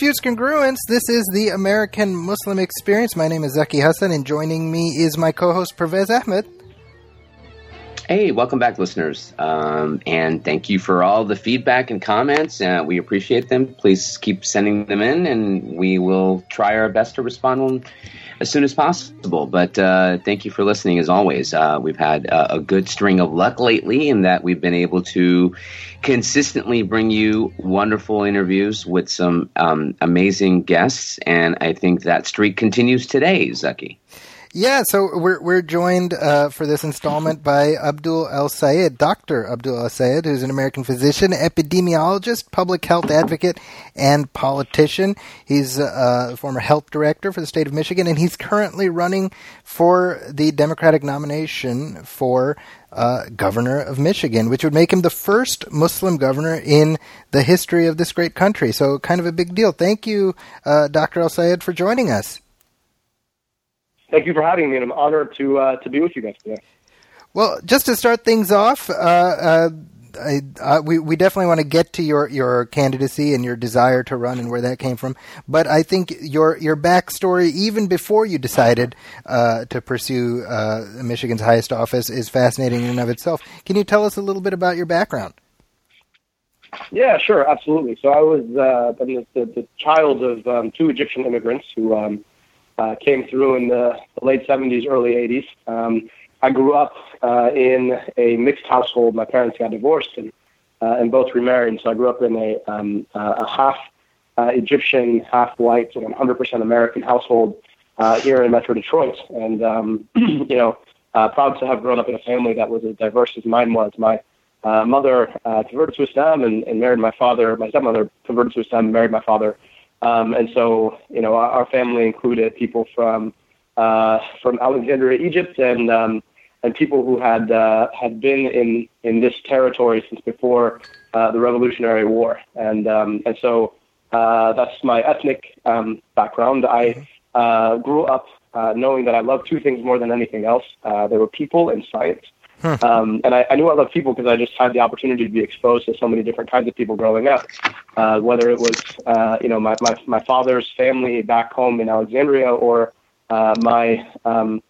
Diffuse Congruence. This is the American Muslim Experience. My name is Zaki Hasan, and joining me is my co-host Pervez Ahmed. Hey, welcome back, listeners, um, and thank you for all the feedback and comments. Uh, we appreciate them. Please keep sending them in, and we will try our best to respond as soon as possible. But uh, thank you for listening as always. Uh, we've had uh, a good string of luck lately in that we've been able to consistently bring you wonderful interviews with some um, amazing guests, and I think that streak continues today, Zaki. Yeah, so we're we're joined uh, for this installment by Abdul El Sayed, Doctor Abdul El Sayed, who's an American physician, epidemiologist, public health advocate, and politician. He's a former health director for the state of Michigan, and he's currently running for the Democratic nomination for uh, governor of Michigan, which would make him the first Muslim governor in the history of this great country. So, kind of a big deal. Thank you, uh, Dr. El Sayed, for joining us. Thank you for having me, and I'm honored to uh, to be with you guys today. Well, just to start things off, uh, uh, I, uh, we we definitely want to get to your, your candidacy and your desire to run and where that came from. But I think your your backstory, even before you decided uh, to pursue uh, Michigan's highest office, is fascinating in and of itself. Can you tell us a little bit about your background? Yeah, sure, absolutely. So I was the, the, the, child of um, two Egyptian immigrants who um, uh, came through in the, late 70s, early 80s. Um, I grew up uh, in a mixed household. My parents got divorced and, uh, and both remarried. So I grew up in a, um, a half uh, Egyptian, half white, and 100% American household uh, here in Metro Detroit. And, um, you know, uh, proud to have grown up in a family that was as diverse as mine was. My uh, mother uh, converted to Islam and, and married my father. My stepmother converted to Islam and married my father. Um, and so, you know, our, our family included people from uh, from Alexandria, Egypt, and um, and people who had uh, had been in in this territory since before uh, the Revolutionary War. And um, and so uh, that's my ethnic um, background. I uh, grew up uh, knowing that I love two things more than anything else. Uh, they were people and science. Huh. Um, and I, I, knew I loved people because I just had the opportunity to be exposed to so many different kinds of people growing up. Uh, whether it was, uh, you know, my, my, my father's family back home in Alexandria or uh, my um,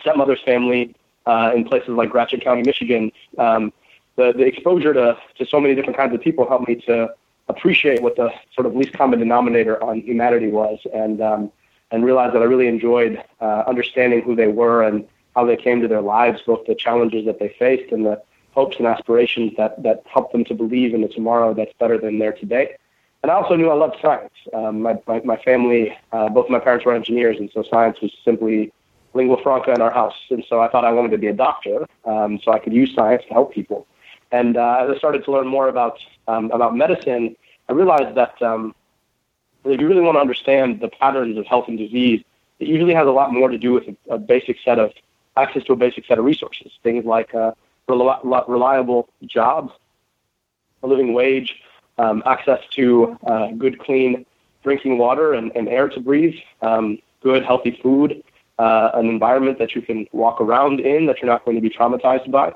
stepmother's family uh, in places like Gratiot County, Michigan. Um, the, the exposure to, to so many different kinds of people helped me to appreciate what the sort of least common denominator on humanity was and, um, and realize that I really enjoyed uh, understanding who they were and how they came to their lives, both the challenges that they faced and the hopes and aspirations that, that helped them to believe in a tomorrow that's better than their today. And I also knew I loved science. Um, my, my, my family, uh, both my parents were engineers, and so science was simply lingua franca in our house. And so I thought I wanted to be a doctor um, so I could use science to help people. And uh, as I started to learn more about, um, about medicine, I realized that um, if you really want to understand the patterns of health and disease, it usually has a lot more to do with a, a basic set of access to a basic set of resources, things like uh, reliable jobs, a living wage, um, access to uh, good, clean drinking water and, and air to breathe, um, good, healthy food, uh, an environment that you can walk around in that you're not going to be traumatized by.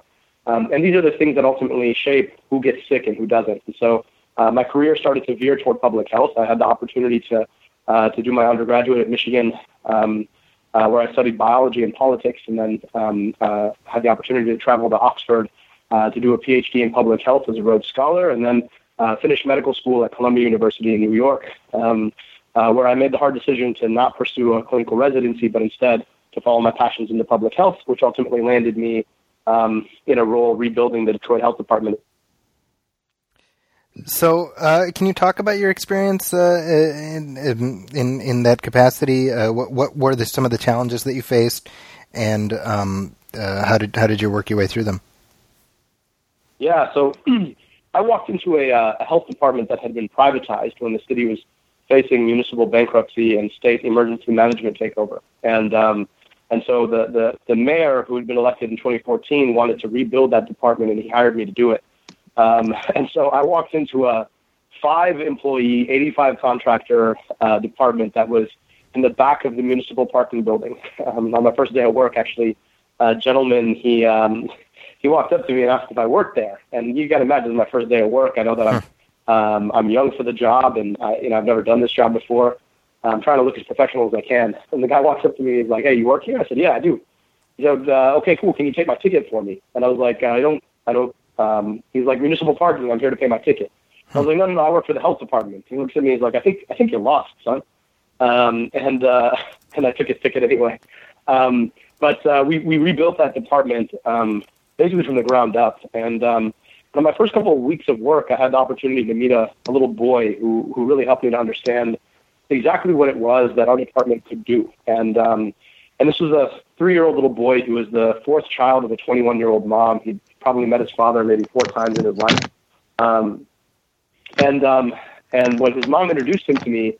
Um, and these are the things that ultimately shape who gets sick and who doesn't. And so uh, my career started to veer toward public health. I had the opportunity to uh, to do my undergraduate at Michigan um, uh, where I studied biology and politics, and then um, uh, had the opportunity to travel to Oxford uh, to do a PhD in public health as a Rhodes Scholar, and then uh, finished medical school at Columbia University in New York, um, uh, where I made the hard decision to not pursue a clinical residency, but instead to follow my passions into public health, which ultimately landed me um, in a role rebuilding the Detroit Health Department so, uh, can you talk about your experience uh, in, in, in that capacity? Uh, what what were the, some of the challenges that you faced, and um, uh, how did how did you work your way through them? Yeah, so I walked into a, uh, a health department that had been privatized when the city was facing municipal bankruptcy and state emergency management takeover. And um, and so the, the the mayor who had been elected in 2014 wanted to rebuild that department, and he hired me to do it. Um, and so I walked into a five employee, 85 contractor uh, department that was in the back of the municipal parking building. Um, on my first day of work, actually, a gentleman he um, he walked up to me and asked if I worked there. And you got to imagine my first day of work. I know that I'm um, I'm young for the job, and I, you know I've never done this job before. I'm trying to look as professional as I can. And the guy walks up to me. He's like, "Hey, you work here?" I said, "Yeah, I do." He said, uh, "Okay, cool. Can you take my ticket for me?" And I was like, "I don't, I don't." Um, he's like, "Municipal parking. I'm here to pay my ticket." I was like, "No, no, no. I work for the health department." He looks at me. He's like, "I think, I think you're lost, son." Um, and uh, and I took his ticket anyway. Um, but uh, we we rebuilt that department um, basically from the ground up, and um, in my first couple of weeks of work, I had the opportunity to meet a, a little boy who, who really helped me to understand exactly what it was that our department could do. And, um, and this was a three year old little boy who was the fourth child of a 21 year old mom. He'd probably met his father maybe four times in his life. Um, and, um, and when his mom introduced him to me,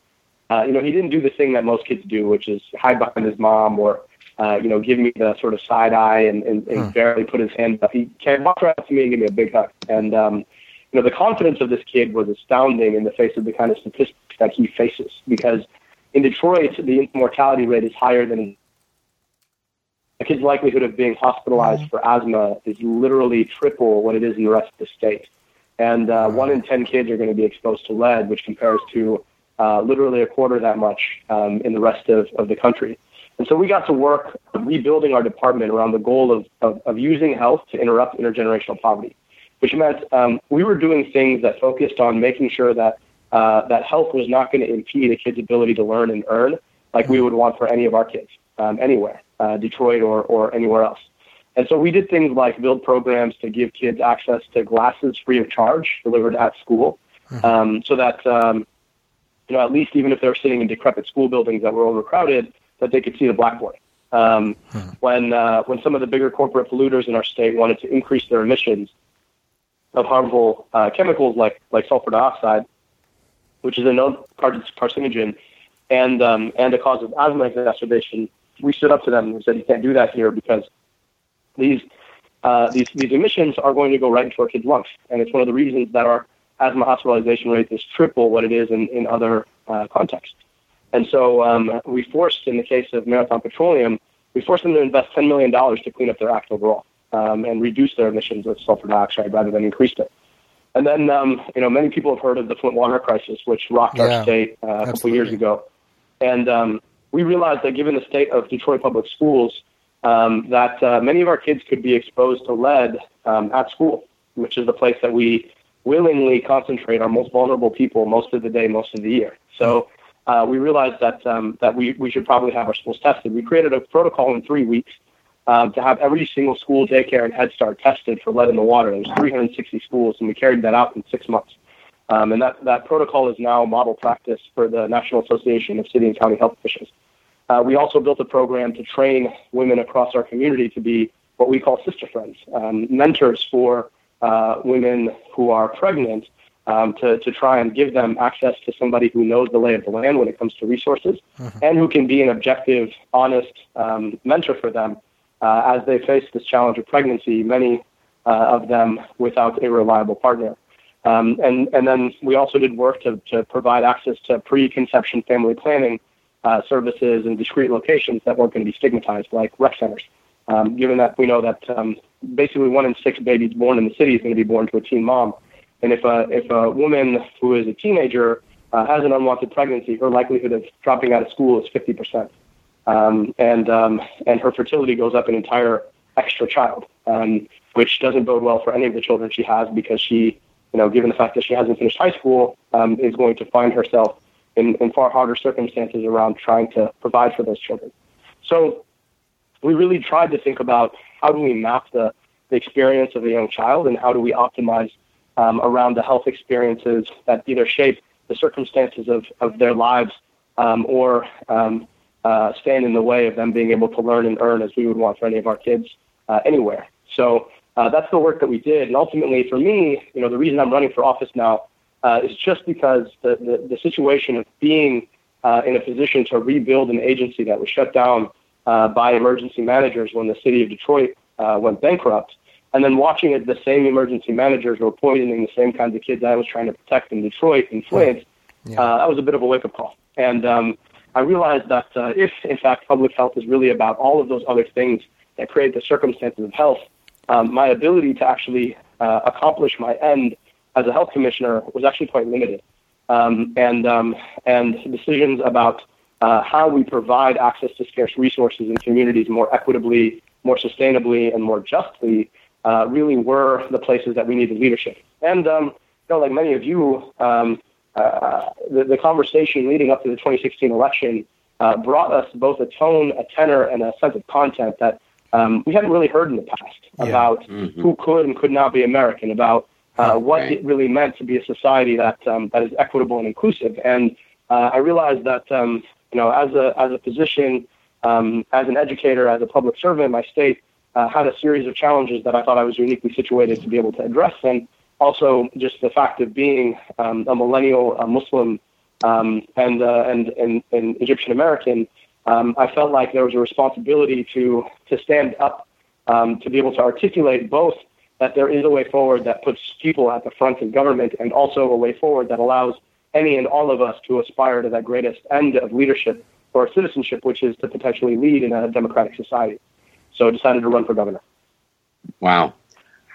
uh, you know, he didn't do the thing that most kids do, which is hide behind his mom or uh, you know, give me the sort of side eye and, and, and hmm. barely put his hand up. He came walk right up to me and give me a big hug. And, um, you know, the confidence of this kid was astounding in the face of the kind of statistics that he faces. Because in Detroit, the mortality rate is higher than a kid's likelihood of being hospitalized for asthma is literally triple what it is in the rest of the state. And uh, one in 10 kids are going to be exposed to lead, which compares to uh, literally a quarter that much um, in the rest of, of the country. And so we got to work rebuilding our department around the goal of, of, of using health to interrupt intergenerational poverty, which meant um, we were doing things that focused on making sure that uh, that health was not going to impede a kid's ability to learn and earn like we would want for any of our kids um, anywhere, uh, Detroit or, or anywhere else. And so we did things like build programs to give kids access to glasses free of charge delivered at school, hmm. um, so that um, you know at least even if they're sitting in decrepit school buildings that were overcrowded, that they could see the blackboard. Um, hmm. When uh, when some of the bigger corporate polluters in our state wanted to increase their emissions of harmful uh, chemicals like like sulfur dioxide, which is a known carcinogen and um, and a cause of asthma exacerbation, we stood up to them and we said you can't do that here because these uh, these these emissions are going to go right into our kids' lungs, and it's one of the reasons that our asthma hospitalization rate is triple what it is in in other uh, contexts. And so um, we forced, in the case of Marathon Petroleum, we forced them to invest $10 million to clean up their act overall um, and reduce their emissions of sulfur dioxide rather than increase it. And then, um, you know, many people have heard of the Flint water crisis, which rocked yeah, our state uh, a couple years ago. And um, we realized that given the state of Detroit public schools, um, that uh, many of our kids could be exposed to lead um, at school, which is the place that we willingly concentrate our most vulnerable people most of the day, most of the year. So uh, we realized that um, that we, we should probably have our schools tested. We created a protocol in three weeks um, to have every single school, daycare, and Head Start tested for lead in the water. There's 360 schools, and we carried that out in six months. Um, and that, that protocol is now model practice for the National Association of City and County Health Officials. Uh, we also built a program to train women across our community to be what we call sister friends, um, mentors for uh, women who are pregnant um, to, to try and give them access to somebody who knows the lay of the land when it comes to resources mm-hmm. and who can be an objective, honest um, mentor for them uh, as they face this challenge of pregnancy, many uh, of them without a reliable partner. Um, and, and then we also did work to, to provide access to preconception family planning uh, services in discrete locations that weren't going to be stigmatized, like rec centers. Um, given that we know that um, basically one in six babies born in the city is going to be born to a teen mom, and if a if a woman who is a teenager uh, has an unwanted pregnancy, her likelihood of dropping out of school is 50 percent, um, and um, and her fertility goes up an entire extra child, um, which doesn't bode well for any of the children she has because she, you know, given the fact that she hasn't finished high school, um, is going to find herself in, in far harder circumstances around trying to provide for those children. So we really tried to think about how do we map the, the experience of a young child and how do we optimize um, around the health experiences that either shape the circumstances of, of their lives um, or um, uh, stand in the way of them being able to learn and earn as we would want for any of our kids uh, anywhere. So uh, that's the work that we did. And ultimately, for me, you know, the reason I'm running for office now uh, is just because the, the, the situation of being uh, in a position to rebuild an agency that was shut down uh, by emergency managers when the city of Detroit uh, went bankrupt, and then watching it, the same emergency managers were poisoning the same kinds of kids I was trying to protect in Detroit in Flint. Yeah. Uh, that was a bit of a wake up call. And um, I realized that uh, if, in fact, public health is really about all of those other things that create the circumstances of health, um, my ability to actually uh, accomplish my end as a health commissioner was actually quite limited. Um, and, um, and decisions about uh, how we provide access to scarce resources in communities more equitably, more sustainably, and more justly uh, really were the places that we needed leadership. And, um, you know, like many of you, um, uh, the, the conversation leading up to the 2016 election uh, brought us both a tone, a tenor, and a sense of content that um, we hadn't really heard in the past yeah. about mm-hmm. who could and could not be American, about uh, what right. it really meant to be a society that um, that is equitable and inclusive. And uh, I realized that um, you know, as a as a physician, um, as an educator, as a public servant my state, uh, had a series of challenges that I thought I was uniquely situated to be able to address. And also just the fact of being um, a millennial a Muslim um, and, uh, and, and, and Egyptian American, um, I felt like there was a responsibility to, to stand up, um, to be able to articulate both that there is a way forward that puts people at the front of government and also a way forward that allows any and all of us to aspire to that greatest end of leadership or citizenship, which is to potentially lead in a democratic society. So I decided to run for governor. Wow.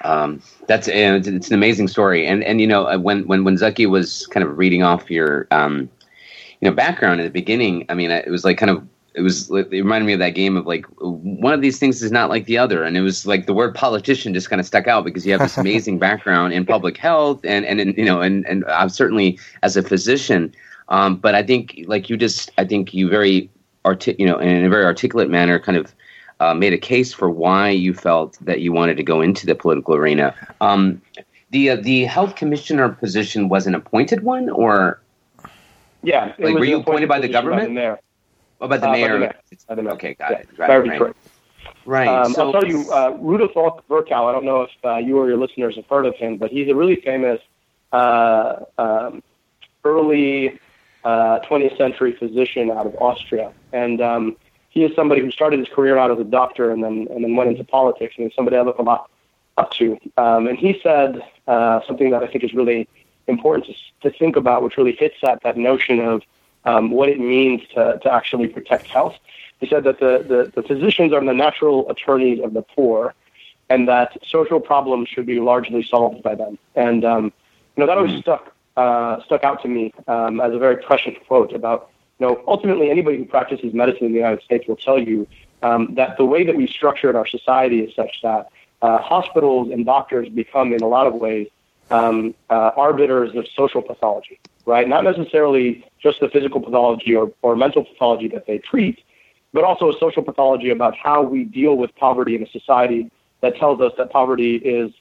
Um, that's it's, an amazing story, and and you know uh, when when when Zaki was kind of reading off your um, you know background at the beginning, I mean it was like kind of it was it reminded me of that game of like one of these things is not like the other, and it was like the word politician just kind of stuck out because you have this amazing background in public health and and, and you know and and I'm certainly as a physician, um, but I think like you just I think you very arti- you know in a very articulate manner kind of uh, made a case for why you felt that you wanted to go into the political arena. Um, the uh, the health commissioner position was an appointed one, or yeah, like were you appointed by the government? By mayor. Oh, the, uh, mayor. By the mayor. Okay, got yeah. it. Right, right. Right. Um, so, I'll tell you, uh, Rudolf Virchow. I don't know if uh, you or your listeners have heard of him, but he's a really famous uh, um, early 20th uh, century physician out of Austria, and um, he is somebody who started his career out as a doctor and then and then went into politics, and he's somebody I look a lot up to. Um, and he said uh, something that I think is really important to, to think about, which really hits at that notion of um, what it means to, to actually protect health. He said that the, the, the physicians are the natural attorneys of the poor, and that social problems should be largely solved by them. And um, you know that always mm-hmm. stuck uh, stuck out to me um, as a very prescient quote about you know, ultimately anybody who practices medicine in the United States will tell you um, that the way that we structured our society is such that uh, hospitals and doctors become, in a lot of ways, um, uh, arbiters of social pathology, right? Not necessarily just the physical pathology or, or mental pathology that they treat, but also a social pathology about how we deal with poverty in a society that tells us that poverty is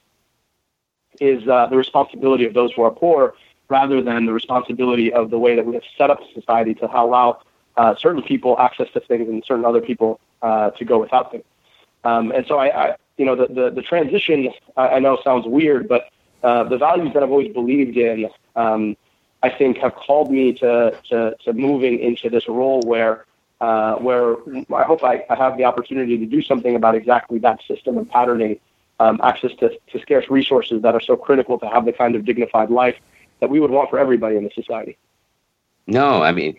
is uh, the responsibility of those who are poor rather than the responsibility of the way that we have set up society to allow uh, certain people access to things and certain other people uh, to go without them. Um, and so I, I, you know, the, the, the transition I, I know sounds weird, but uh, the values that I've always believed in, um, I think, have called me to, to, to moving into this role where uh, where I hope I, I have the opportunity to do something about exactly that system of patterning um, access to, to scarce resources that are so critical to have the kind of dignified life that we would want for everybody in the society. No, I mean,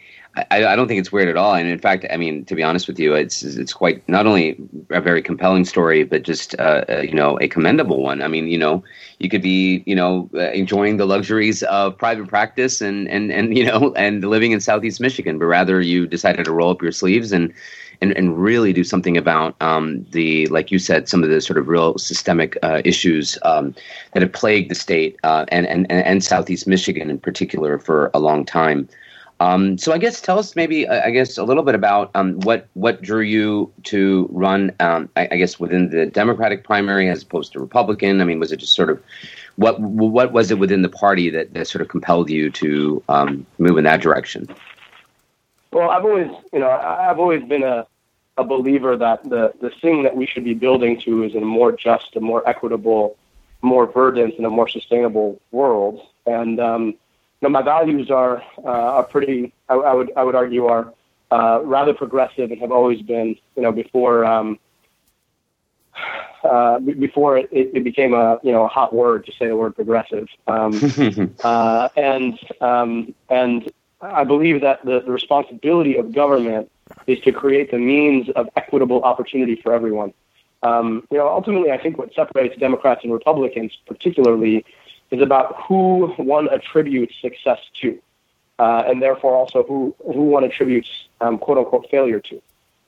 I, I, don't think it's weird at all. And in fact, I mean, to be honest with you, it's it's quite not only a very compelling story, but just uh, uh, you know a commendable one. I mean, you know, you could be you know uh, enjoying the luxuries of private practice and and and you know and living in Southeast Michigan, but rather you decided to roll up your sleeves and and, and really do something about um, the, like you said, some of the sort of real systemic uh, issues um, that have plagued the state and, and, and Southeast Michigan in particular for a long time. Um, so I guess tell us maybe uh, I guess a little bit about um, what what drew you to run um, I, I, guess within the Democratic primary as opposed to Republican. I mean, was it just sort of what what was it within the party that, that sort of compelled you to um, move in that direction? Well, I've always, you know, I've always been a, a believer that the, the thing that we should be building to is a more just, a more equitable, more verdant, and a more sustainable world. And um, know, my values are uh, are pretty. I, I, would I would argue are uh, rather progressive and have always been. You know, before um, uh, before it, it, became a you know a hot word to say the word progressive. Um, uh, and um, and I believe that the, the responsibility of government is to create the means of equitable opportunity for everyone. Um, you know, ultimately, I think what separates Democrats and Republicans, particularly, is about who one attributes success to, uh, and therefore also who who one attributes um, quote unquote failure to.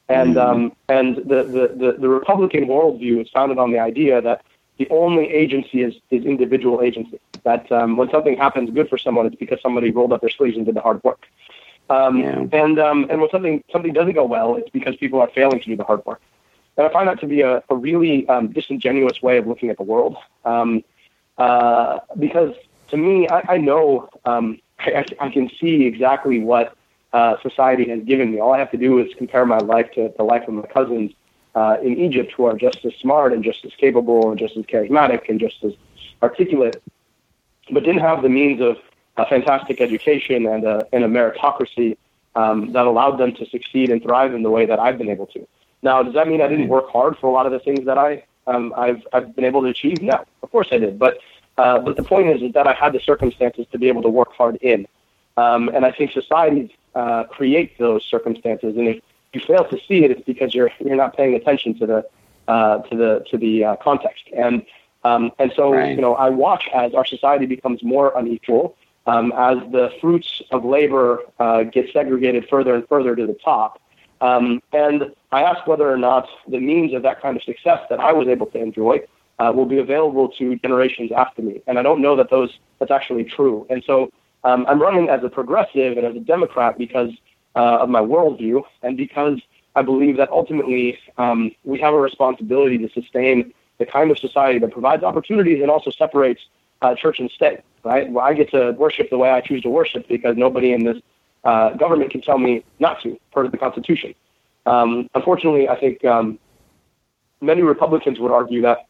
And mm-hmm. um, and the, the, the, the Republican worldview is founded on the idea that the only agency is, is individual agency. That um, when something happens good for someone, it's because somebody rolled up their sleeves and did the hard work. Um, yeah. And um, and when something something doesn't go well, it's because people are failing to do the hard work. And I find that to be a, a really um, disingenuous way of looking at the world. Uh, because to me, I, I know um, I, I can see exactly what uh, society has given me. All I have to do is compare my life to the life of my cousins uh, in Egypt, who are just as smart and just as capable and just as charismatic and just as articulate, but didn't have the means of a fantastic education and a, and a meritocracy um, that allowed them to succeed and thrive in the way that I've been able to. Now, does that mean I didn't work hard for a lot of the things that I um, I've I've been able to achieve? No, of course I did. But uh, but the point is, is that I had the circumstances to be able to work hard in, um, and I think societies uh, create those circumstances. And if you fail to see it, it's because you're you're not paying attention to the uh, to the to the uh, context. And um, and so right. you know, I watch as our society becomes more unequal, um, as the fruits of labor uh, get segregated further and further to the top. Um, and I ask whether or not the means of that kind of success that I was able to enjoy uh, will be available to generations after me. And I don't know that those that's actually true. And so um, I'm running as a progressive and as a Democrat because uh, of my worldview and because I believe that ultimately um, we have a responsibility to sustain the kind of society that provides opportunities and also separates uh, church and state. Right? Well, I get to worship the way I choose to worship because nobody in this uh, government can tell me not to, per the Constitution. Um, unfortunately, I think um, many Republicans would argue that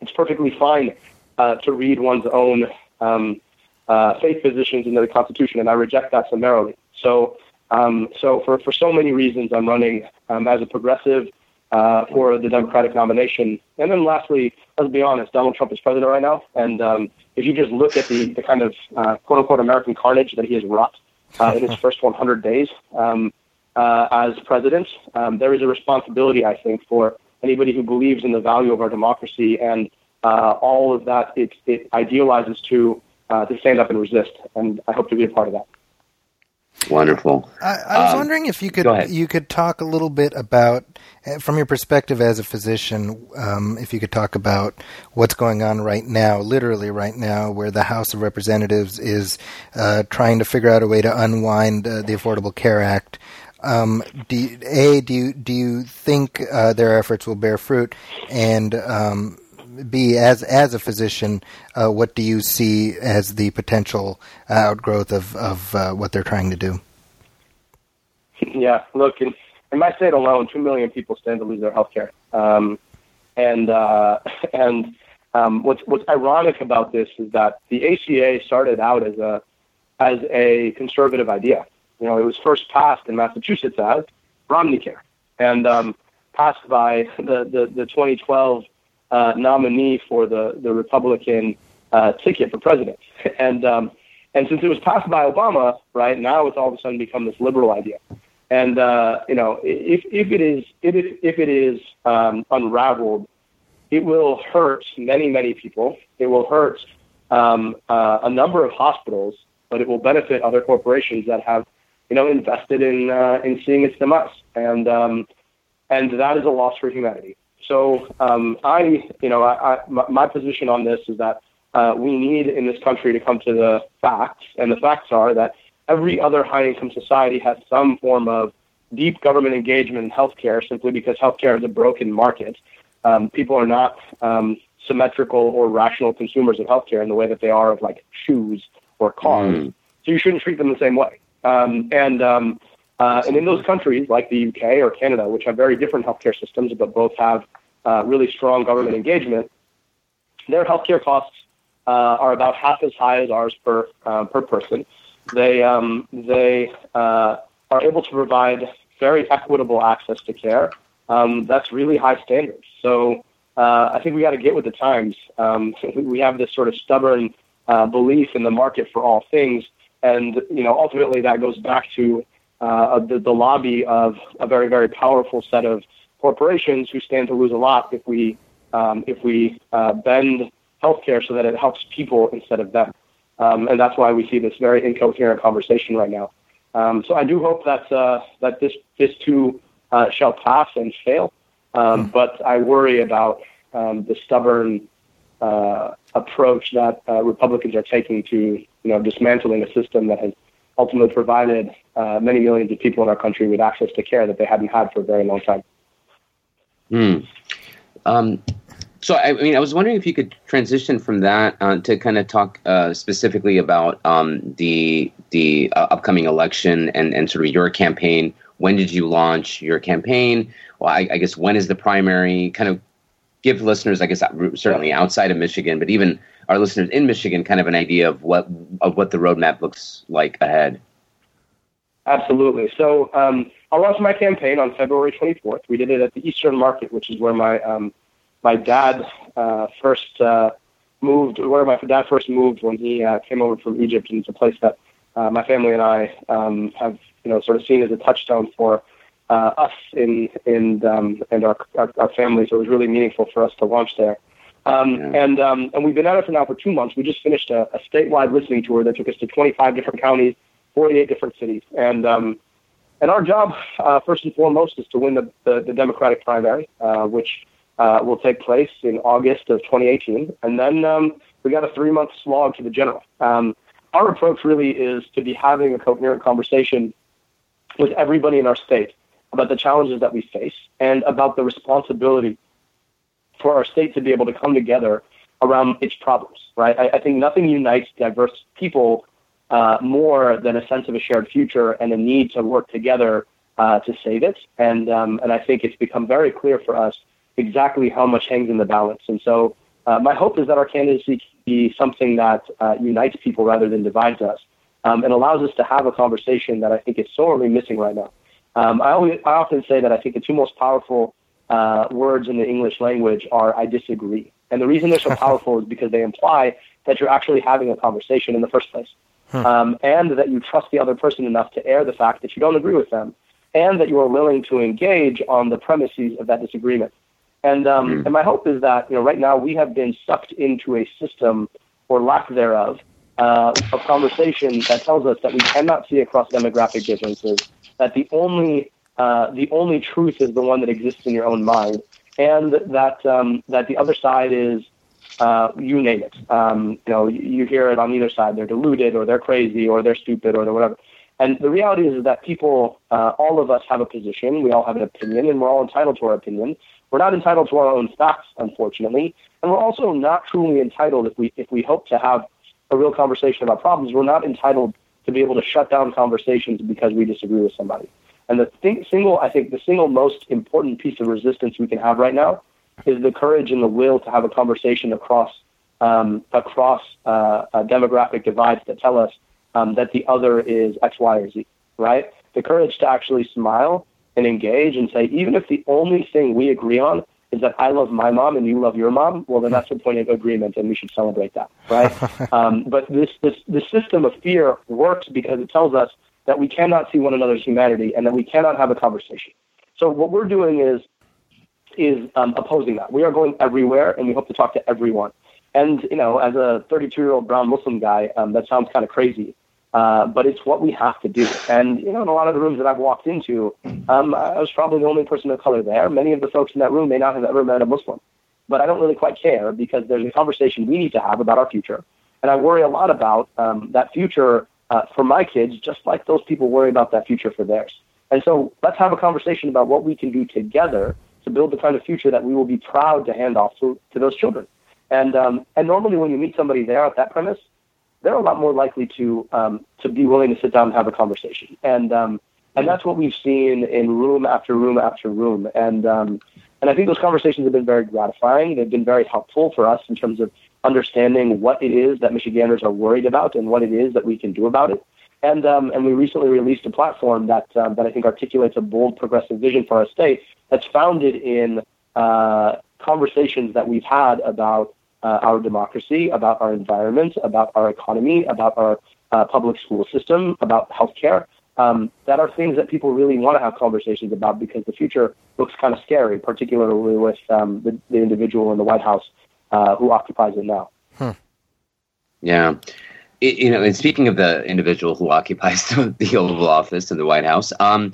it's perfectly fine uh, to read one's own um, uh, faith positions into the Constitution, and I reject that summarily. So, um, so for, for so many reasons, I'm running um, as a progressive uh, for the Democratic nomination. And then lastly, let's be honest, Donald Trump is president right now, and um, if you just look at the, the kind of uh, quote unquote American carnage that he has wrought uh, in his first 100 days um, uh, as president, um, there is a responsibility, I think, for anybody who believes in the value of our democracy and uh, all of that it, it idealizes to uh, to stand up and resist. And I hope to be a part of that. Wonderful. I, I was um, wondering if you could you could talk a little bit about, eh, from your perspective as a physician, um, if you could talk about what's going on right now, literally right now, where the House of Representatives is uh, trying to figure out a way to unwind uh, the Affordable Care Act. Um, do you, a do you do you think uh, their efforts will bear fruit, and um, B, as as a physician, uh, what do you see as the potential outgrowth of of uh, what they're trying to do? Yeah, look, in, in my state alone, two million people stand to lose their health care, um, and uh, and um, what's what's ironic about this is that the ACA started out as a as a conservative idea. You know, it was first passed in Massachusetts as Romney Care, and um, passed by the, the, the 2012 uh, nominee for the the Republican uh, ticket for president. And um, and since it was passed by Obama, right now it's all of a sudden become this liberal idea. And uh, you know, if if it is if it, if it is um, unraveled, it will hurt many many people. It will hurt um, uh, a number of hospitals, but it will benefit other corporations that have you know invested in uh, in seeing its demise. And um, and that is a loss for humanity. So um, I, you know, I, I, my position on this is that uh, we need in this country to come to the facts, and the facts are that every other high-income society has some form of deep government engagement in healthcare, simply because healthcare is a broken market. Um, people are not um, symmetrical or rational consumers of healthcare in the way that they are of like shoes or cars. Mm. So you shouldn't treat them the same way. Um, and um, Uh, and in those countries like the UK or Canada, which have very different healthcare systems but both have uh, really strong government engagement, their healthcare costs uh, are about half as high as ours per uh, per person. They um, they uh, are able to provide very equitable access to care. Um, that's really high standards. So uh, I think we got to get with the times. Um, we have this sort of stubborn uh, belief in the market for all things, and you know ultimately that goes back to uh, the, the lobby of a very very powerful set of corporations who stand to lose a lot if we um, if we uh, bend healthcare so that it helps people instead of them. Um, and that's why we see this very incoherent conversation right now. Um, so I do hope that uh, that this this too uh, shall pass and fail. Um, hmm. but I worry about um, the stubborn uh, approach that uh, Republicans are taking to you know dismantling a system that has ultimately provided uh, many millions of people in our country with access to care that they hadn't had for a very long time. Hmm. Um, so, I, I, mean, I was wondering if you could transition from that uh, to kind of talk uh, specifically about um, the the uh, upcoming election and, and sort of your campaign. When did you launch your campaign? Well, I, I guess when is the primary? Kind of give listeners, I guess, certainly outside of Michigan, but even our listeners in Michigan, kind of an idea of what of what the roadmap looks like ahead. Absolutely. So um, I launched my campaign on February 24th. We did it at the Eastern Market, which is where my um, my dad uh, first uh, moved, where my dad first moved when he uh, came over from Egypt, and it's a place that uh, my family and I um, have, you know, sort of seen as a touchstone for uh, us in in um, and our, our, our family. So it was really meaningful for us to launch there. Um, yeah. And um, and we've been at it for now for two months. We just finished a, a statewide listening tour that took us to 25 different counties, 48 different cities, and um, and our job, uh, first and foremost, is to win the the, the Democratic primary, uh, which uh, will take place in August of 2018. And then um, we got a three month slog to the general. Um, our approach really is to be having a coherent conversation with everybody in our state about the challenges that we face and about the responsibility for our state to be able to come together around its problems, right? I, I think nothing unites diverse people uh, more than a sense of a shared future and a need to work together uh, to save it. And, um, and I think it's become very clear for us exactly how much hangs in the balance. And so uh, my hope is that our candidacy can be something that uh, unites people rather than divides us um, and allows us to have a conversation that I think is sorely missing right now. Um, I, always, I often say that I think the two most powerful uh, words in the English language are I disagree. And the reason they're so powerful is because they imply that you're actually having a conversation in the first place. Hmm. Um, and that you trust the other person enough to air the fact that you don't agree with them, and that you are willing to engage on the premises of that disagreement. And um, mm. and my hope is that you know right now we have been sucked into a system or lack thereof uh, of conversation that tells us that we cannot see across demographic differences. That the only uh, the only truth is the one that exists in your own mind, and that um, that the other side is uh, you name it. Um, you know, you hear it on either side. They're deluded, or they're crazy, or they're stupid, or they're whatever. And the reality is that people, uh, all of us have a position. We all have an opinion, and we're all entitled to our opinion. We're not entitled to our own facts, unfortunately, and we're also not truly entitled if we if we hope to have a real conversation about problems. We're not entitled to be able to shut down conversations because we disagree with somebody. And the thing, single, I think, the single most important piece of resistance we can have right now is the courage and the will to have a conversation across um, across uh, demographic divides that tell us um, that the other is X, Y, or Z. Right? The courage to actually smile and engage and say, even if the only thing we agree on is that I love my mom and you love your mom, well, then that's the point of agreement, and we should celebrate that, right? um, but this, this, this system of fear works because it tells us that we cannot see one another's humanity and that we cannot have a conversation. So what we're doing is is um, opposing that. We are going everywhere, and we hope to talk to everyone. And you know, as a 32 year old brown Muslim guy, um, that sounds kind of crazy. Uh, but it's what we have to do. And you know, in a lot of the rooms that I've walked into, um, I was probably the only person of color there. Many of the folks in that room may not have ever met a Muslim, but I don't really quite care because there's a conversation we need to have about our future, and I worry a lot about um, that future uh, for my kids, just like those people worry about that future for theirs. And so, let's have a conversation about what we can do together to build the kind of future that we will be proud to hand off to, to those children. And um, and normally, when you meet somebody there at that premise, they're a lot more likely to um, to be willing to sit down and have a conversation. And um, And that's what we've seen in room after room after room. And um, and I think those conversations have been very gratifying. They've been very helpful for us in terms of understanding what it is that Michiganders are worried about and what it is that we can do about it. And um, and we recently released a platform that um, that I think articulates a bold progressive vision for our state that's founded in uh, conversations that we've had about uh, our democracy, about our environment, about our economy, about our uh, public school system, about healthcare. Um, that are things that people really want to have conversations about because the future looks kind of scary, particularly with um, the, the, individual in the White House uh, who occupies it now. Hmm. Yeah. It, you know, and speaking of the individual who occupies the, the Oval Office in the White House, um,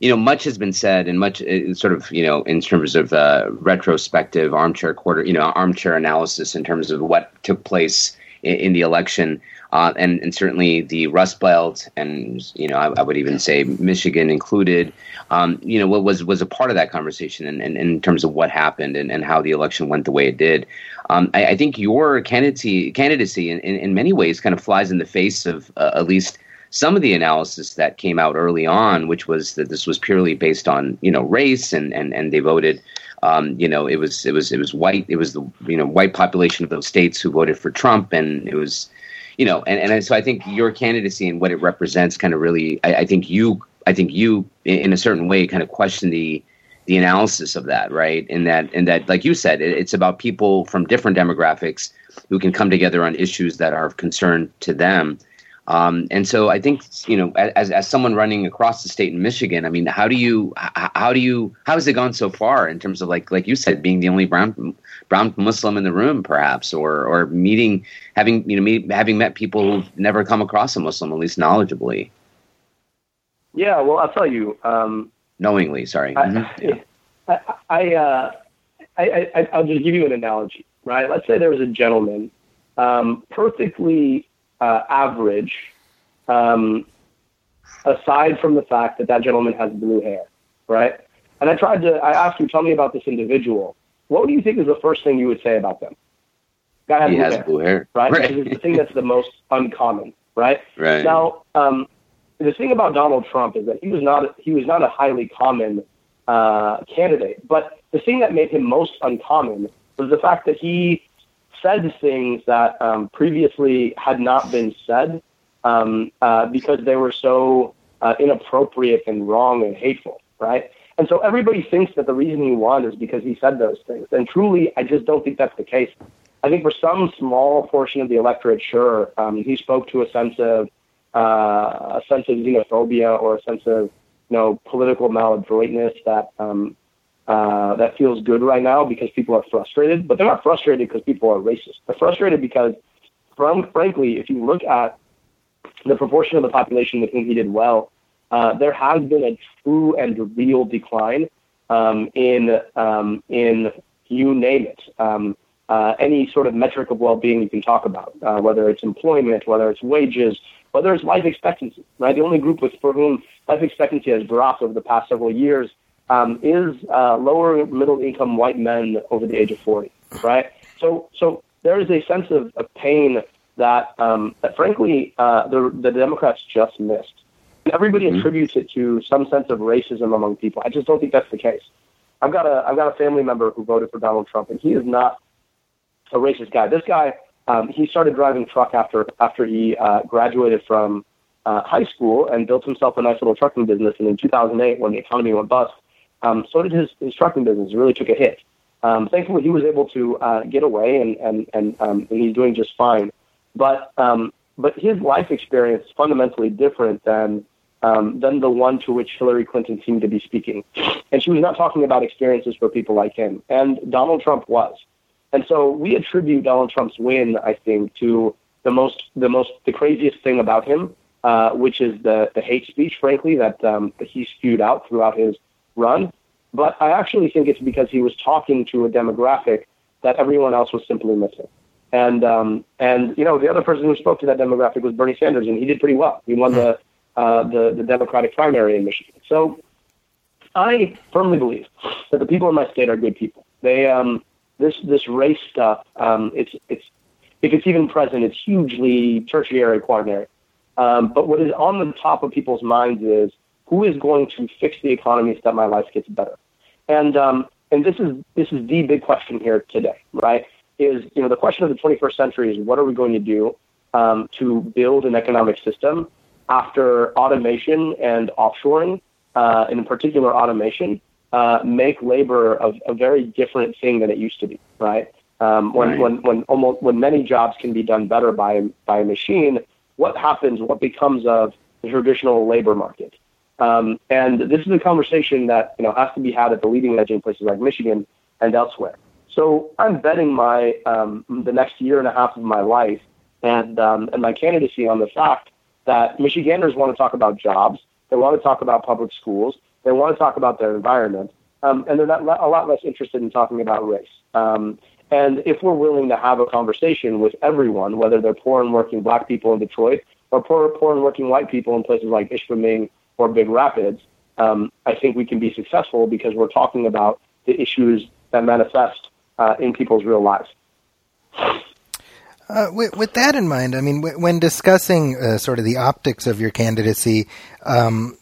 you know, much has been said, and much uh, sort of, you know, in terms of uh, retrospective armchair quarter, you know, armchair analysis in terms of what took place in, in the election. Uh, and, and certainly the Rust Belt, and you know, I, I would even say Michigan included, um, you know, what was was a part of that conversation, and, and, in terms of what happened and, and how the election went the way it did. Um, I, I, think your candidacy candidacy in, in, in, many ways kind of flies in the face of uh, at least some of the analysis that came out early on, which was that this was purely based on you know race, and and and they voted. Um, you know, it was it was it was white. It was the you know white population of those states who voted for Trump, and it was you know, and and so I think your candidacy and what it represents kind of really, I, I think you, I think you, in a certain way, kind of question the the analysis of that, right? In that in that, like you said, it, it's about people from different demographics who can come together on issues that are of concern to them um, and so I think you know, as as someone running across the state in Michigan, I mean, how do you how do you how has it gone so far in terms of like like you said, being the only brown brown Muslim in the room, perhaps, or or meeting having you know meet, having met people who've never come across a Muslim, at least knowledgeably. Yeah, well, I'll tell you. Um, Knowingly, sorry. I, mm-hmm. I, I, uh, I, I, I'll just give you an analogy, right? Let's say there was a gentleman, um, perfectly uh, average, um, aside from the fact that that gentleman has blue hair, right? And I tried to, I asked him, tell me about this individual. What do you think is the first thing you would say about them? Guy has, he blue, has hair, blue hair, right? right. It's the thing that's the most uncommon, right? Right. Now, um, the thing about Donald Trump is that he was not he was not a highly common uh, candidate, but the thing that made him most uncommon was the fact that he said things that um, previously had not been said um, uh, because they were so uh, inappropriate and wrong and hateful, right? And so everybody thinks that the reason he won is because he said those things. And truly, I just don't think that's the case. I think for some small portion of the electorate, sure, um, he spoke to a sense of uh, a sense of xenophobia or a sense of you know political maladroitness that um, uh, that feels good right now because people are frustrated, but they're not frustrated because people are racist. They're frustrated because, from, frankly, if you look at the proportion of the population with whom he did well, uh, there has been a true and real decline um, in um, in you name it. Um, uh, any sort of metric of well-being you can talk about, uh, whether it's employment, whether it's wages, whether it's life expectancy. Right, the only group with for whom life expectancy has dropped over the past several years um, is uh, lower middle income white men over the age of 40, right? So, so there is a sense of, of pain that, um, that frankly, uh, the, the Democrats just missed. Everybody mm-hmm. attributes it to some sense of racism among people. I just don't think that's the case. I've got a, I've got a family member who voted for Donald Trump, and he is not a racist guy. This guy, um, he started driving truck after, after he uh, graduated from uh, high school and built himself a nice little trucking business. And in 2008, when the economy went bust, um, so did his, his trucking business. It really took a hit. Um, thankfully, he was able to uh, get away, and and and, um, and he's doing just fine. But um, but his life experience is fundamentally different than um, than the one to which Hillary Clinton seemed to be speaking. And she was not talking about experiences for people like him, and Donald Trump was. And so we attribute Donald Trump's win, I think, to the most the most the craziest thing about him, uh, which is the the hate speech, frankly, that um, that he spewed out throughout his run. But I actually think it's because he was talking to a demographic that everyone else was simply missing. And um, and you know the other person who spoke to that demographic was Bernie Sanders, and he did pretty well. He won the uh, the, the Democratic primary in Michigan. So I firmly believe that the people in my state are good people. They um, this this race stuff. Um, it's it's if it's even present, it's hugely tertiary, quaternary. Um, but what is on the top of people's minds is who is going to fix the economy so that my life gets better? And um, and this is this is the big question here today, right? Is you know the question of the 21st century is what are we going to do um, to build an economic system after automation and offshoring, uh, and in particular automation, uh, make labor a, a very different thing than it used to be, right? Um, when, right. when, when almost when many jobs can be done better by by a machine, what happens? What becomes of the traditional labor market? Um, and this is a conversation that you know has to be had at the leading edge in places like Michigan and elsewhere. So I'm betting my um, the next year and a half of my life and um, and my candidacy on the fact that Michiganders want to talk about jobs, they want to talk about public schools, they want to talk about their environment, um, and they're not a lot less interested in talking about race. Um, and if we're willing to have a conversation with everyone, whether they're poor and working black people in Detroit or poor, poor and working white people in places like Ishpeming or Big Rapids, um, I think we can be successful because we're talking about the issues that manifest uh, in people's real lives. Uh, with, with, that in mind, I mean, w- when discussing uh, sort of the optics of your candidacy, um,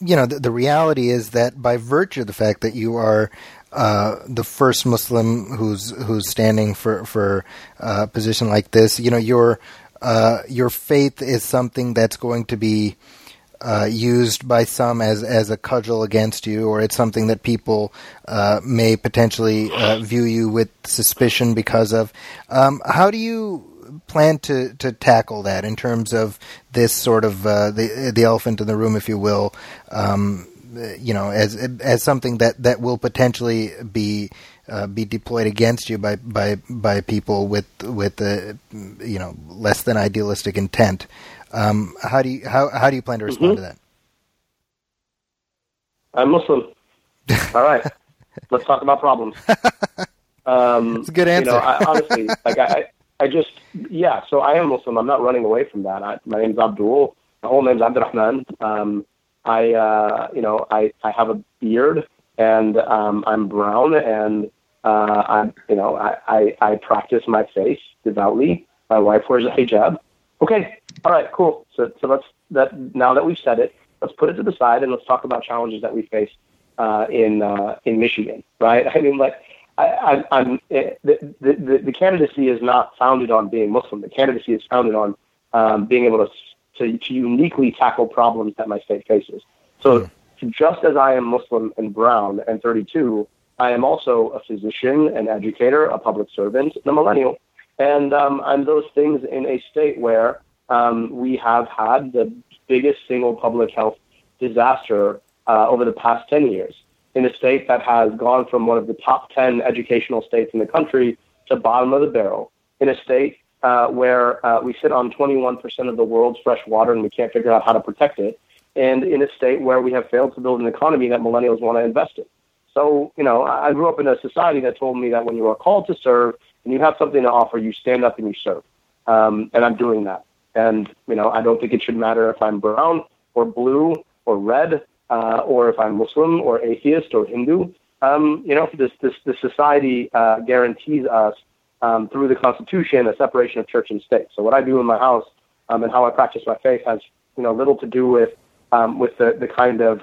you know, the, the, reality is that by virtue of the fact that you are uh, the first Muslim who's who's standing for for uh, a position like this. You know, your uh, your faith is something that's going to be uh, used by some as as a cudgel against you, or it's something that people uh, may potentially uh, view you with suspicion because of. Um, how do you plan to, to tackle that in terms of this sort of the the elephant in the room, if you will? Um, you know, as as something that, that will potentially be uh, be deployed against you by by by people with with you know less than idealistic intent. Um, how do you how how do you plan to respond mm-hmm. to that? I'm Muslim. All right, let's talk about problems. Um, It's a good answer. You know, I, honestly, like I, I just yeah. So I am Muslim. I'm not running away from that. I, my name's Abdul. My whole name's Abdurrahman. Um, I, uh, you know, I, I have a beard and um, I'm brown and uh, I'm, you know, I, I, I practice my faith devoutly. My wife wears a hijab. Okay, all right, cool. So, so let's that now that we've said it, let's put it to the side and let's talk about challenges that we face uh, in uh, in Michigan, right? I mean, like, I, am eh, the, the the candidacy is not founded on being Muslim. The candidacy is founded on um, being able to to, to uniquely tackle problems that my state faces. So, mm. just as I am Muslim and brown and 32, I am also a physician, an educator, a public servant, and a millennial. And um, I'm those things in a state where um, we have had the biggest single public health disaster uh, over the past 10 years. In a state that has gone from one of the top 10 educational states in the country to bottom of the barrel. In a state uh, where uh, we sit on 21% of the world's fresh water and we can't figure out how to protect it, and in a state where we have failed to build an economy that millennials want to invest in. So, you know, I grew up in a society that told me that when you are called to serve and you have something to offer, you stand up and you serve. Um, and I'm doing that. And, you know, I don't think it should matter if I'm brown or blue or red uh, or if I'm Muslim or atheist or Hindu. Um, you know, this, this, this society uh, guarantees us um, through the Constitution a separation of church and state. So what I do in my house um, and how I practice my faith has you know little to do with um, with the, the kind of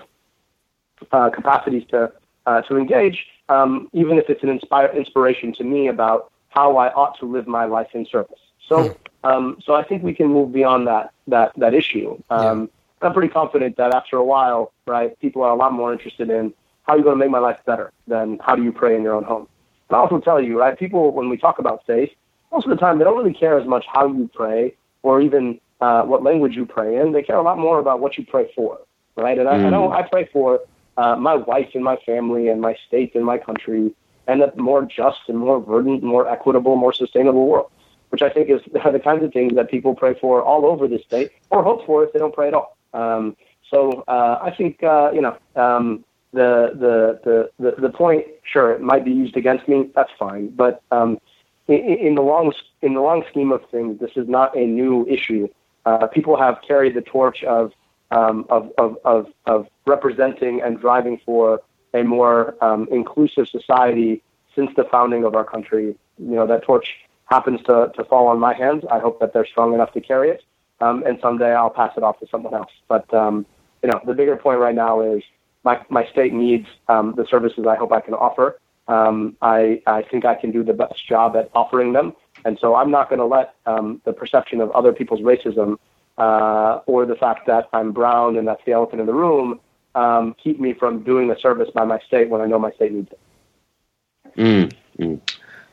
uh, capacities to uh, to engage, um, even if it's an inspire, inspiration to me about how I ought to live my life in service. So hmm. um, so I think we can move beyond that that that issue. Um, yeah. I'm pretty confident that after a while, right, people are a lot more interested in how are you going to make my life better than how do you pray in your own home. I also tell you, right, people, when we talk about faith, most of the time they don't really care as much how you pray or even uh, what language you pray in. They care a lot more about what you pray for, right? And I, mm. I know I pray for uh, my wife and my family and my state and my country and a more just and more verdant, more equitable, more sustainable world, which I think is the kinds of things that people pray for all over the state or hope for if they don't pray at all. Um, so uh, I think, uh, you know, um, the, the the the point, sure, it might be used against me. That's fine, but um, in, in, the long in the long scheme of things, this is not a new issue. Uh, people have carried the torch of, um, of, of of of representing and driving for a more um, inclusive society since the founding of our country. You know that torch happens to to fall on my hands. I hope that they're strong enough to carry it, um, and someday I'll pass it off to someone else. But um, you know, the bigger point right now is my my state needs um, the services I hope I can offer. Um, I I think I can do the best job at offering them, and so I'm not going to let um, the perception of other people's racism uh, or the fact that I'm brown and that's the elephant in the room um, keep me from doing the service by my state when I know my state needs it. Mm, mm.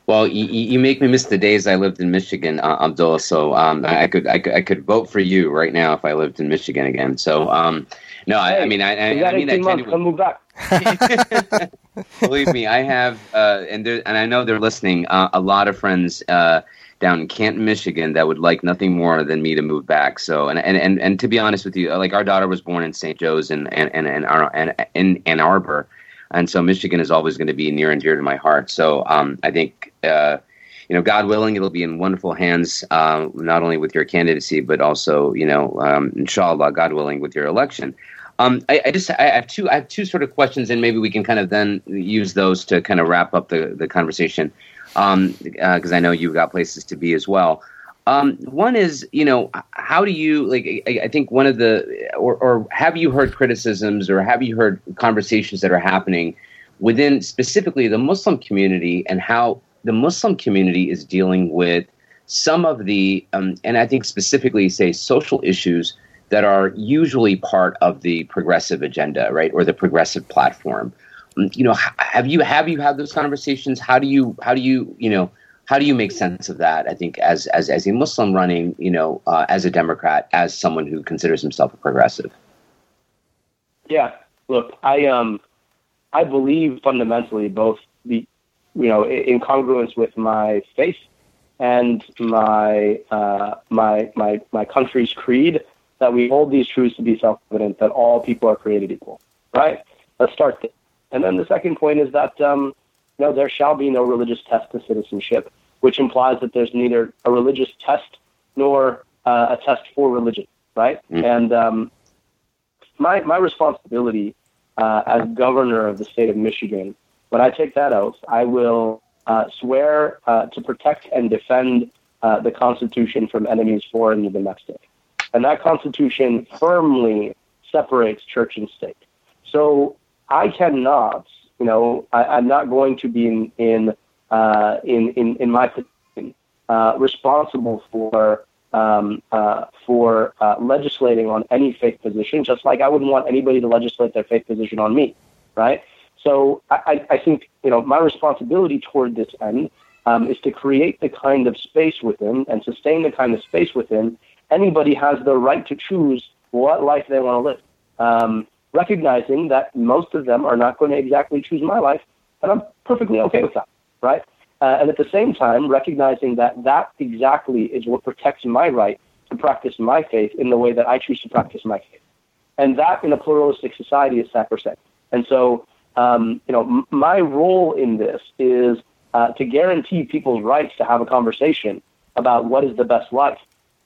Well, you, you, make me miss the days I lived in Michigan, uh, Abdul. So um, I, could, I could I could vote for you right now if I lived in Michigan again. So um, no, hey, I, I, mean I, I, I mean that months, Come move back. Believe me, I have, uh, and there, and I know they're listening. Uh, a lot of friends uh, down in Canton, Michigan, that would like nothing more than me to move back. So, and and and, and to be honest with you, like our daughter was born in St. Joe's and and and and, in Ann Arbor, and so Michigan is always going to be near and dear to my heart. So, um, I think. Uh, you know, God willing, it'll be in wonderful hands, uh, not only with your candidacy, but also, you know, um, inshallah, God willing, with your election. Um, I, I, just I have two I have two sort of questions, and maybe we can kind of then use those to kind of wrap up the the conversation because um, uh, I know you've got places to be as well. Um, one is, you know, how do you like? I, I think one of the, or, or, have you heard criticisms, or have you heard conversations that are happening within specifically the Muslim community, and how the Muslim community is dealing with some of the, um, and I think specifically, say, social issues that are usually part of the progressive agenda, right, or the progressive platform you know have you have you had those conversations? How do you how do you you know how do you make sense of that i think as as as a muslim running you know uh, as a democrat as someone who considers himself a progressive? Yeah. Look i um i believe fundamentally both the you know in congruence with my faith and my uh, my my my country's creed that we hold these truths to be self-evident that all people are created equal right? Let's start there and then the second point is that um, know there shall be no religious test to citizenship, which implies that there's neither a religious test nor uh, a test for religion, right? Mm. And um, my my responsibility uh, as governor of the state of Michigan, when I take that oath, I will uh, swear uh, to protect and defend uh, the Constitution from enemies foreign and domestic, and that Constitution firmly separates church and state. So I cannot, you know, I, am not going to be in in uh, in, in, in my position uh, responsible for um, uh, for uh, legislating on any faith position, just like I wouldn't want anybody to legislate their faith position on me, right? So I, I think you know my responsibility toward this end um, is to create the kind of space within and sustain the kind of space within anybody has the right to choose what life they want to live. Um, recognizing that most of them are not going to exactly choose my life, and I'm perfectly okay with that, right? Uh, and at the same time, recognizing that that exactly is what protects my right to practice my faith in the way that I choose to practice my faith. And that in a pluralistic society is sacrosanct. And so, um, you know, m- my role in this is uh, to guarantee people's rights to have a conversation about what is the best life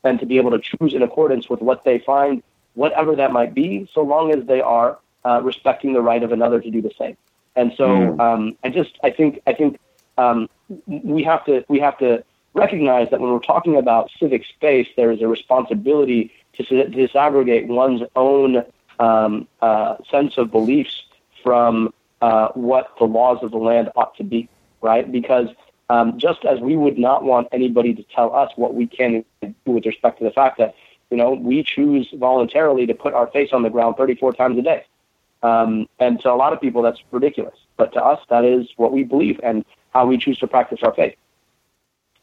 and to be able to choose in accordance with what they find whatever that might be, so long as they are uh, respecting the right of another to do the same. And so, mm. um, I just, I think, I think um, we have to, we have to recognize that when we're talking about civic space, there is a responsibility to, disaggregate one's own um, uh, sense of beliefs from uh, what the laws of the land ought to be, right? Because um, just as we would not want anybody to tell us what we can do with respect to the fact that you know, we choose voluntarily to put our face on the ground 34 times a day. Um, and to a lot of people, that's ridiculous. But to us, that is what we believe and how we choose to practice our faith.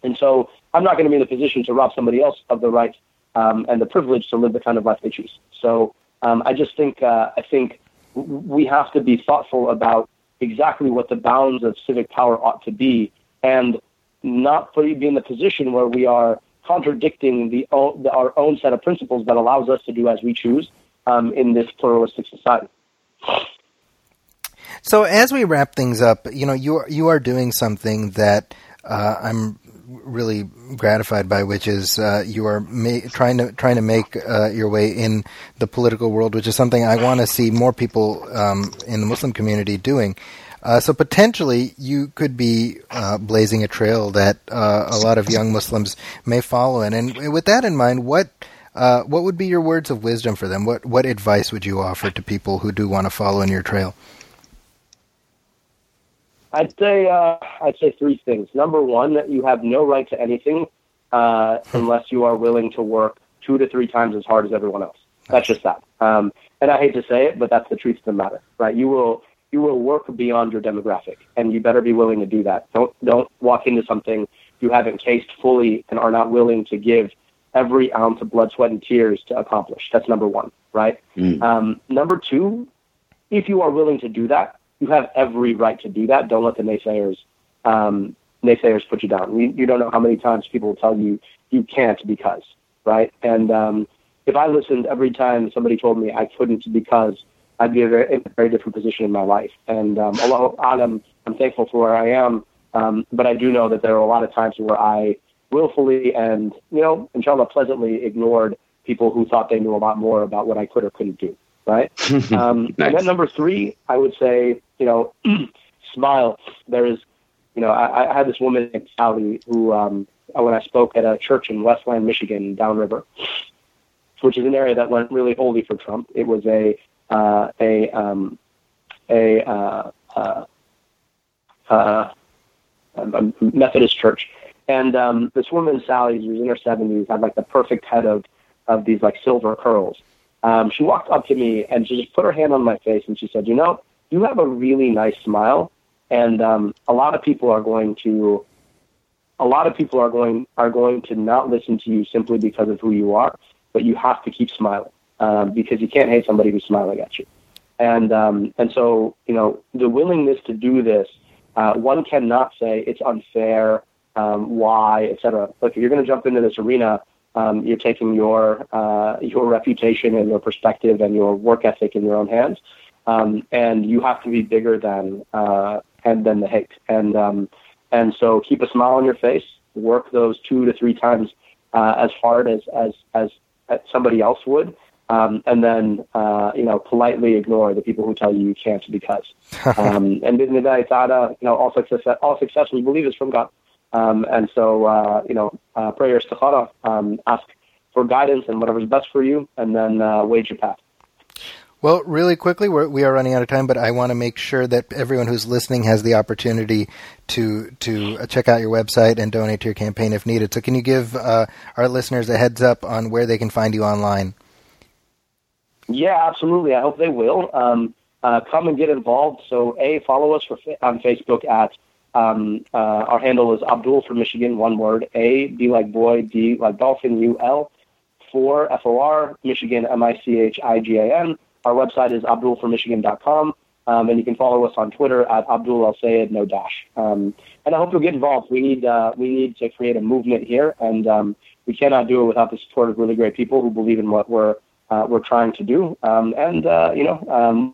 And so I'm not going to be in a position to rob somebody else of the right um, and the privilege to live the kind of life they choose. So um, I just think uh, I think we have to be thoughtful about exactly what the bounds of civic power ought to be, and not be in the position where we are contradicting the, the, our own set of principles that allows us to do as we choose um, in this pluralistic society. So as we wrap things up, you know, you are, you are doing something that uh, I'm really gratified by, which is uh, you are ma- trying to trying to make uh, your way in the political world, which is something I want to see more people um, in the Muslim community doing. Uh, so potentially, you could be uh, blazing a trail that uh, a lot of young Muslims may follow in. And with that in mind, what uh, what would be your words of wisdom for them? What what advice would you offer to people who do want to follow in your trail? I'd say uh, I'd say three things. Number one, that you have no right to anything uh, unless you are willing to work two to three times as hard as everyone else. That's just that. Um, and I hate to say it, but that's the truth of the matter, right? You will you will work beyond your demographic, and you better be willing to do that. Don't don't walk into something you haven't cased fully and are not willing to give every ounce of blood, sweat, and tears to accomplish. That's number one, right? Mm. Um, number two, if you are willing to do that, you have every right to do that. Don't let the naysayers um, naysayers put you down. You, you don't know how many times people will tell you you can't because, right? And um, if I listened every time somebody told me I couldn't because I'd be a very, in a very different position in my life. And um, although I'm, I'm thankful for where I am, um, but I do know that there are a lot of times where I willfully and, you know, inshallah, pleasantly ignored people who thought they knew a lot more about what I could or couldn't do, right? um, nice. And then number three, I would say, you know, smile. There is, you know, I, I had this woman named Sally who, um, when I spoke at a church in Westland, Michigan, downriver, which is an area that went really wholly for Trump. It was a uh, a um, a, uh, uh, uh, a Methodist church, and um, this woman Sally, who was in her seventies, had like the perfect head of of these like silver curls. Um, she walked up to me and she just put her hand on my face and she said, "You know, you have a really nice smile, and um, a lot of people are going to." A lot of people are going are going to not listen to you simply because of who you are, but you have to keep smiling um, because you can't hate somebody who's smiling at you. And um, and so you know the willingness to do this, uh, one cannot say it's unfair, um, why, etc. Look, if you're going to jump into this arena, um, you're taking your uh, your reputation and your perspective and your work ethic in your own hands, um, and you have to be bigger than uh, and than the hate. And um, and so keep a smile on your face. Work those two to three times uh, as hard as as as somebody else would, um, and then uh, you know politely ignore the people who tell you you can't because. Um, and in the day, you know, all success, all success we believe is from God. Um, and so uh, you know, uh, prayer istikhara, um, ask for guidance and whatever's best for you, and then uh, wage your path. Well, really quickly, we're, we are running out of time, but I want to make sure that everyone who's listening has the opportunity to to check out your website and donate to your campaign if needed. So, can you give uh, our listeners a heads up on where they can find you online? Yeah, absolutely. I hope they will. Um, uh, come and get involved. So, A, follow us for, on Facebook at um, uh, our handle is Abdul for Michigan, one word. A, B like boy, D like dolphin, U L. For F O R, Michigan, M I C H I G A N. Our website is abdulformichigan.com. Um, and you can follow us on Twitter at Abdul El Sayed, no dash. Um, and I hope you'll get involved. We need uh, we need to create a movement here, and um, we cannot do it without the support of really great people who believe in what we're uh, we're trying to do. Um, and uh, you know, um,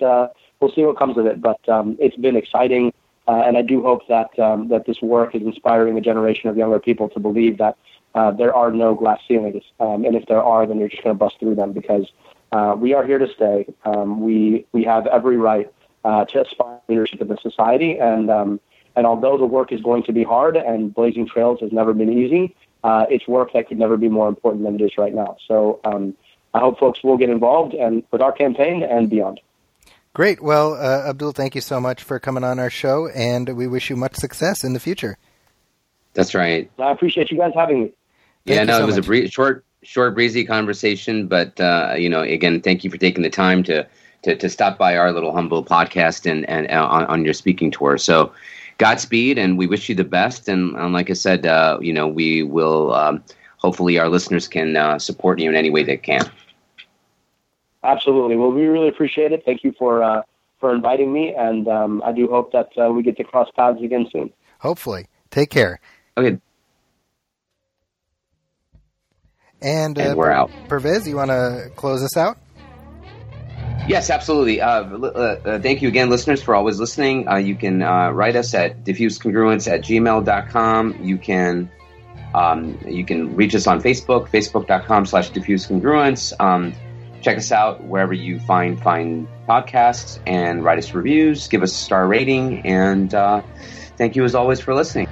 uh, we'll see what comes of it. But um, it's been exciting, uh, and I do hope that um, that this work is inspiring a generation of younger people to believe that uh, there are no glass ceilings, um, and if there are, then you're just going to bust through them because we are here to stay. Um, we we have every right to aspire leadership in the society, and and although the work is going to be hard, and blazing trails has never been easy, it's work that could never be more important than it is right now. So. I hope folks will get involved and with our campaign and beyond. Great. Well, uh, Abdul, thank you so much for coming on our show, and we wish you much success in the future. That's right. I appreciate you guys having me. Thank yeah, no, so it was much. a brief, short, short, breezy conversation, but uh, you know, again, thank you for taking the time to to, to stop by our little humble podcast and and uh, on, on, your speaking tour. So, Godspeed, and we wish you the best. And, and like I said, uh, you know, we will. Um, hopefully, our listeners can uh, support you in any way they can. Absolutely. Well, we really appreciate it. Thank you for uh, for inviting me, and um, I do hope that uh, we get to cross paths again soon. Hopefully. Take care. Okay. And, uh, and we're out. Pervez, you want to close us out? Yes, absolutely. Uh, uh, uh, thank you again, listeners, for always listening. Uh, you can uh, write us at diffusecongruence at gmail.com. You can um, you can reach us on Facebook, facebook.com slash diffusecongruence. Um, check us out wherever you find find podcasts and write us reviews, give us a star rating, and uh, thank you as always for listening.